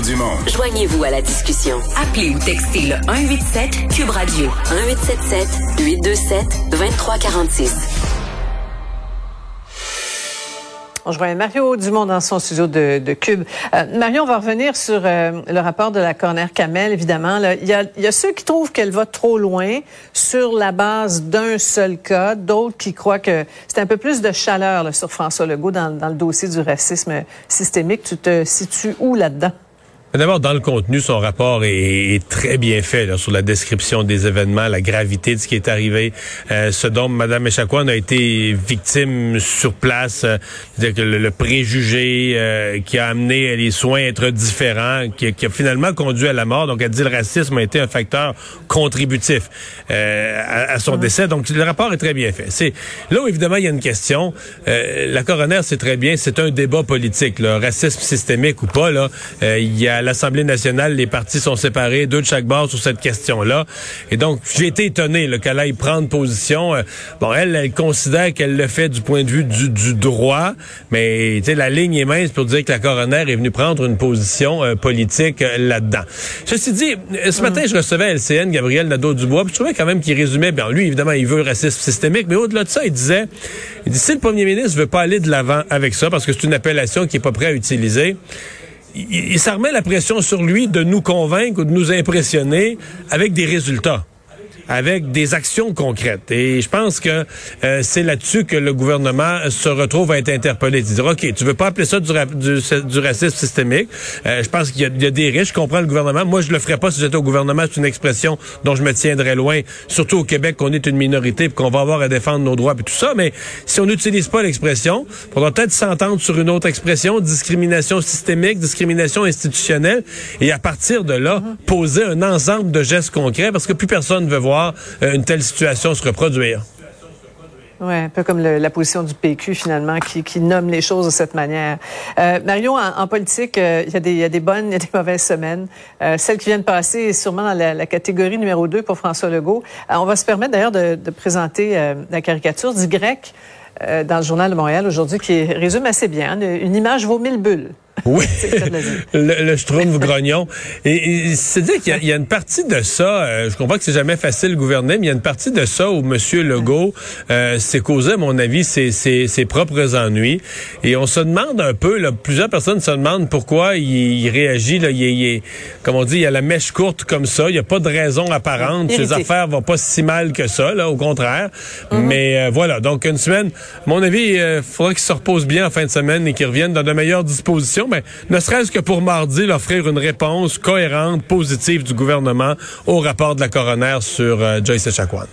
Mario Dumont. Joignez-vous à la discussion. Appelez ou textez le 187 Cube Radio 1877 827 2346. On joint Mario Dumont dans son studio de, de Cube. Euh, Mario, on va revenir sur euh, le rapport de la coroner Kamel, évidemment. Là. Il, y a, il y a ceux qui trouvent qu'elle va trop loin sur la base d'un seul cas, d'autres qui croient que c'est un peu plus de chaleur là, sur François Legault dans, dans le dossier du racisme systémique. Tu te situes où là-dedans? D'abord, dans le contenu, son rapport est, est très bien fait là, sur la description des événements, la gravité de ce qui est arrivé, euh, ce dont Mme Echaquan a été victime sur place, euh, dire que le, le préjugé euh, qui a amené les soins à être différents, qui, qui, a finalement conduit à la mort. Donc, elle dit le racisme a été un facteur contributif euh, à, à, son mmh. décès. Donc, le rapport est très bien fait. C'est là où évidemment il y a une question. Euh, la coroner, c'est très bien, c'est un débat politique, le racisme systémique ou pas. Là, il y a à l'Assemblée nationale, les partis sont séparés, deux de chaque bord sur cette question-là. Et donc, j'ai été étonné qu'elle aille prendre position. Euh, bon, elle, elle considère qu'elle le fait du point de vue du, du droit, mais la ligne est mince pour dire que la coroner est venue prendre une position euh, politique euh, là-dedans. Ceci dit, ce matin, je recevais LCN, Gabriel Nadeau-Dubois, puis je trouvais quand même qu'il résumait, bien lui, évidemment, il veut le racisme systémique, mais au-delà de ça, il disait, il dit, si le premier ministre veut pas aller de l'avant avec ça, parce que c'est une appellation qu'il est pas prêt à utiliser, il, ça remet la pression sur lui de nous convaincre ou de nous impressionner avec des résultats avec des actions concrètes. Et je pense que euh, c'est là-dessus que le gouvernement se retrouve à être interpellé. Dire, OK, tu veux pas appeler ça du, racisme systémique? Euh, je pense qu'il y, a des risques. Je comprends le gouvernement. Moi, je le ferais pas si j'étais au gouvernement. C'est une expression dont je me tiendrais loin. Surtout au Québec, qu'on est une minorité et qu'on va avoir à défendre nos droits et tout ça. Mais si on n'utilise pas l'expression, on faudra peut-être s'entendre sur une autre expression, discrimination systémique, discrimination institutionnelle, et à partir de là, poser un ensemble de gestes concrets parce que plus personne ne veut voir euh, une telle situation se reproduire. Oui, un peu comme la position du PQ, finalement, qui, nomme les choses de cette manière. Euh, Mario, en, politique, euh, il y, a des bonnes, il y a des mauvaises semaines. Euh, celle qui vient de passer est sûrement dans la, catégorie numéro 2 pour François Legault. Euh, on va se permettre d'ailleurs de, de, présenter la caricature du grec dans le Journal de Montréal aujourd'hui qui résume assez bien. Une image vaut mille bulles. Oui, le, le Schtroumpf grognon. Et, et c'est-à-dire qu'il y, y, a une partie de ça, euh, je comprends que c'est jamais facile de gouverner, mais il y a une partie de ça où M. Legault euh, s'est causé, à mon avis, ses, ses, ses, propres ennuis. Et on se demande un peu, là, plusieurs personnes se demandent pourquoi il, il réagit, là, il, il, comme on dit, il y a la mèche courte comme ça, il n'y a pas de raison apparente, ses affaires vont pas si mal que ça, là, au contraire. Mm -hmm. Mais euh, voilà, donc une semaine, à mon avis, il euh, faudra qu'il se repose bien en fin de semaine et qu'il revienne dans de meilleures dispositions mais ne serait-ce que pour mardi, offrir une réponse cohérente, positive du gouvernement au rapport de la coroner sur euh, Joyce Echaquan.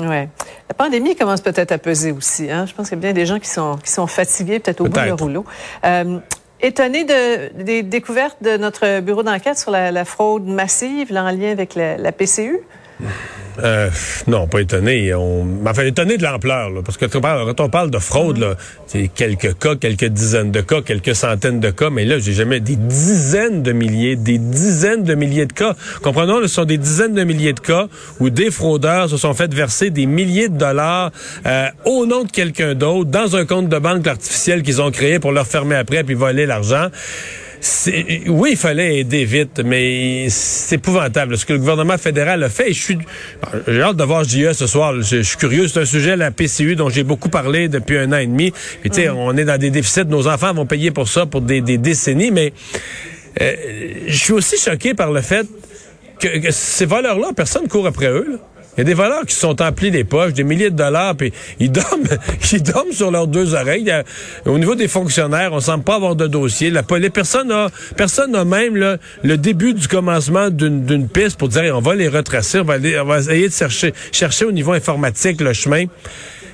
Ouais. La pandémie commence peut-être à peser aussi. Hein? Je pense qu'il y a bien des gens qui sont, qui sont fatigués, peut-être au peut bout du rouleau. Euh, étonné de, des découvertes de notre bureau d'enquête sur la, la, fraude massive là, en lien avec la, la PCU? Euh, non, pas étonné. On... Enfin, étonné de l'ampleur, parce que quand on parle de fraude, c'est quelques cas, quelques dizaines de cas, quelques centaines de cas, mais là, j'ai jamais des dizaines de milliers, des dizaines de milliers de cas. Comprenons, ce sont des dizaines de milliers de cas où des fraudeurs se sont fait verser des milliers de dollars euh, au nom de quelqu'un d'autre dans un compte de banque artificiel qu'ils ont créé pour leur fermer après puis voler l'argent oui, il fallait aider vite, mais c'est épouvantable. Ce que le gouvernement fédéral a fait, je suis, j'ai hâte de voir JE ce soir. Je, je suis curieux. C'est un sujet, la PCU, dont j'ai beaucoup parlé depuis un an et demi. tu sais, mmh. on est dans des déficits. Nos enfants vont payer pour ça pour des, des décennies, mais euh, je suis aussi choqué par le fait que, que ces voleurs-là, personne court après eux. Là. Il y a des voleurs qui sont emplis les poches, des milliers de dollars, puis ils dorment, ils dorment sur leurs deux oreilles. Au niveau des fonctionnaires, on semble pas avoir de dossier. La police, personne n'a, personne n'a même là, le début du commencement d'une piste pour dire on va les retracer, on va, aller, on va essayer de chercher, chercher au niveau informatique le chemin.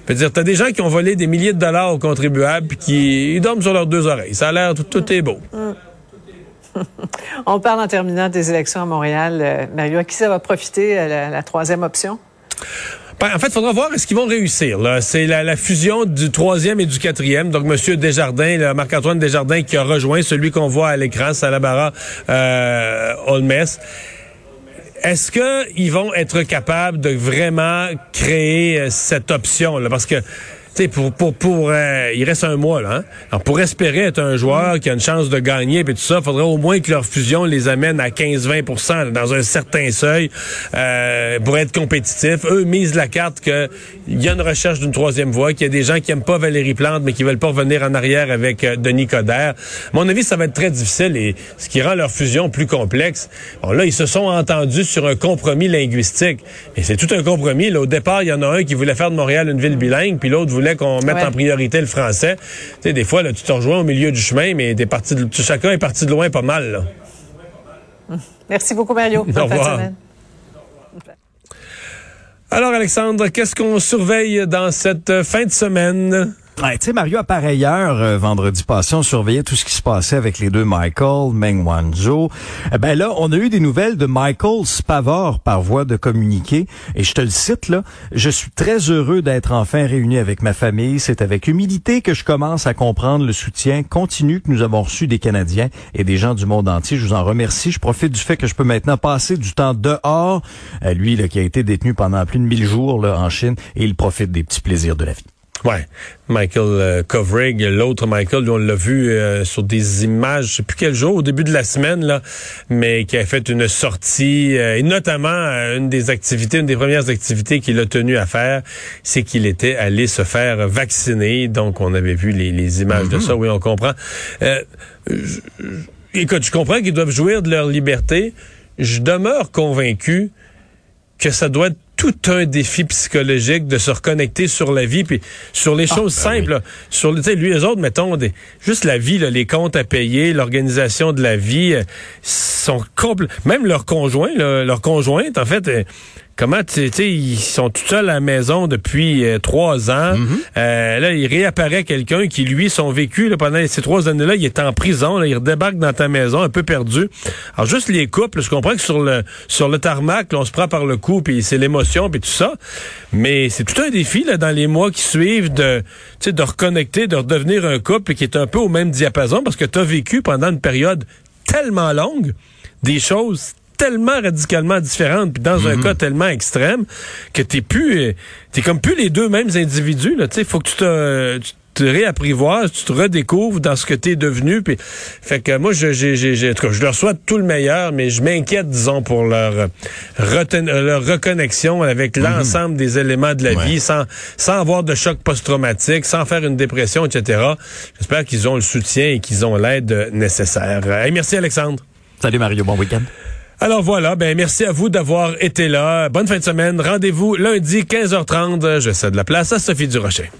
Veux dire, t'as des gens qui ont volé des milliers de dollars aux contribuables puis qui ils dorment sur leurs deux oreilles. Ça a l'air tout est beau. On parle en terminant des élections à Montréal. Euh, Mario, à qui ça va profiter, euh, la, troisième option? Ben, en fait, il faudra voir est-ce qu'ils vont réussir. C'est la, fusion du troisième et du quatrième. Donc, Monsieur Desjardins, Marc-Antoine Desjardins, qui a rejoint celui qu'on voit à l'écran, Salabara euh, Olmes. Est-ce qu'ils vont être capables de vraiment créer euh, cette option? Parce que sais, pour, pour, pour euh, il reste un mois, là. Hein? Alors, pour espérer être un joueur qui a une chance de gagner, puis tout ça, faudrait au moins que leur fusion les amène à 15-20% dans un certain seuil euh, pour être compétitif. Eux misent la carte qu'il y a une recherche d'une troisième voie, qu'il y a des gens qui aiment pas Valérie Plante, mais qui veulent pas revenir en arrière avec euh, Denis Coderre. À mon avis, ça va être très difficile et ce qui rend leur fusion plus complexe. Bon, là, ils se sont entendus sur un compromis linguistique. Et c'est tout un compromis. Là, au départ, il y en a un qui voulait faire de Montréal une ville bilingue, puis l'autre voulait qu'on mette en priorité le français. Tu sais, des fois, là, tu te rejoins au milieu du chemin, mais t'es parti de, chacun est parti de loin pas mal. Là. Merci beaucoup, Mario. Au revoir. Alors, Alexandre, qu'est-ce qu'on surveille dans cette fin de semaine? Ouais, tu sais, Mario, à pareille heure, euh, vendredi passé, on surveillait tout ce qui se passait avec les deux Michael, Meng Wanzhou. Eh ben là, on a eu des nouvelles de Michael Spavor par voie de communiqué. Et je te le cite, là. Je suis très heureux d'être enfin réuni avec ma famille. C'est avec humilité que je commence à comprendre le soutien continu que nous avons reçu des Canadiens et des gens du monde entier. Je vous en remercie. Je profite du fait que je peux maintenant passer du temps dehors. Euh, lui, là, qui a été détenu pendant plus de 1000 jours, là, en Chine, et il profite des petits plaisirs de la vie. Ouais, Michael euh, Kovrig, l'autre Michael, on l'a vu euh, sur des images, je sais plus quel jour, au début de la semaine là, mais qui a fait une sortie euh, et notamment une des activités, une des premières activités qu'il a tenu à faire, c'est qu'il était allé se faire vacciner. Donc on avait vu les, images de mm-hmm. ça, oui, on comprend. écoute, je comprends qu'ils doivent jouir de leur liberté. Je demeure convaincu que ça doit être tout un défi psychologique de se reconnecter sur la vie puis sur les ah, choses ben simples sur tu sais lui les autres mettons des, juste la vie les comptes à payer l'organisation de la vie euh, sont même leur conjoint leur conjointe en fait euh, comment tu sais ils sont tout seuls à la maison depuis euh, trois ans. Mm-hmm. euh, là, il réapparaît quelqu'un qui lui son vécu là, pendant ces trois années-là, il est en prison. Là, il redébarque dans ta maison, un peu perdu. Alors juste les couples, je comprends que sur le sur le tarmac, là, on se prend par le cou, puis c'est l'émotion, puis tout ça. Mais c'est tout un défi là dans les mois qui suivent de tu sais de reconnecter, de redevenir un couple qui est un peu au même diapason parce que tu as vécu pendant une période tellement longue des choses tellement radicalement différentes, puis dans un mhm. cas tellement extrême, que t'es plus, euh, t'es comme plus les deux mêmes individus. Là, tu faut que tu te, tu te réapprivoises, tu te redécouvres dans ce que tu es devenu. Puis, fait que moi, je, j'ai, j'ai, je leur souhaite tout le meilleur, mais je m'inquiète, disons, pour leur, leur reconnexion avec mhm. l'ensemble des éléments de la vie, sans, sans avoir de choc post-traumatique, sans faire une dépression, etc. J'espère qu'ils ont le soutien et qu'ils ont l'aide nécessaire. merci, Alexandre. Salut, Mario. Bon week-end. Alors voilà, ben merci à vous d'avoir été là. Bonne fin de semaine. Rendez-vous lundi 15h30. Je cède la place à Sophie Durocher.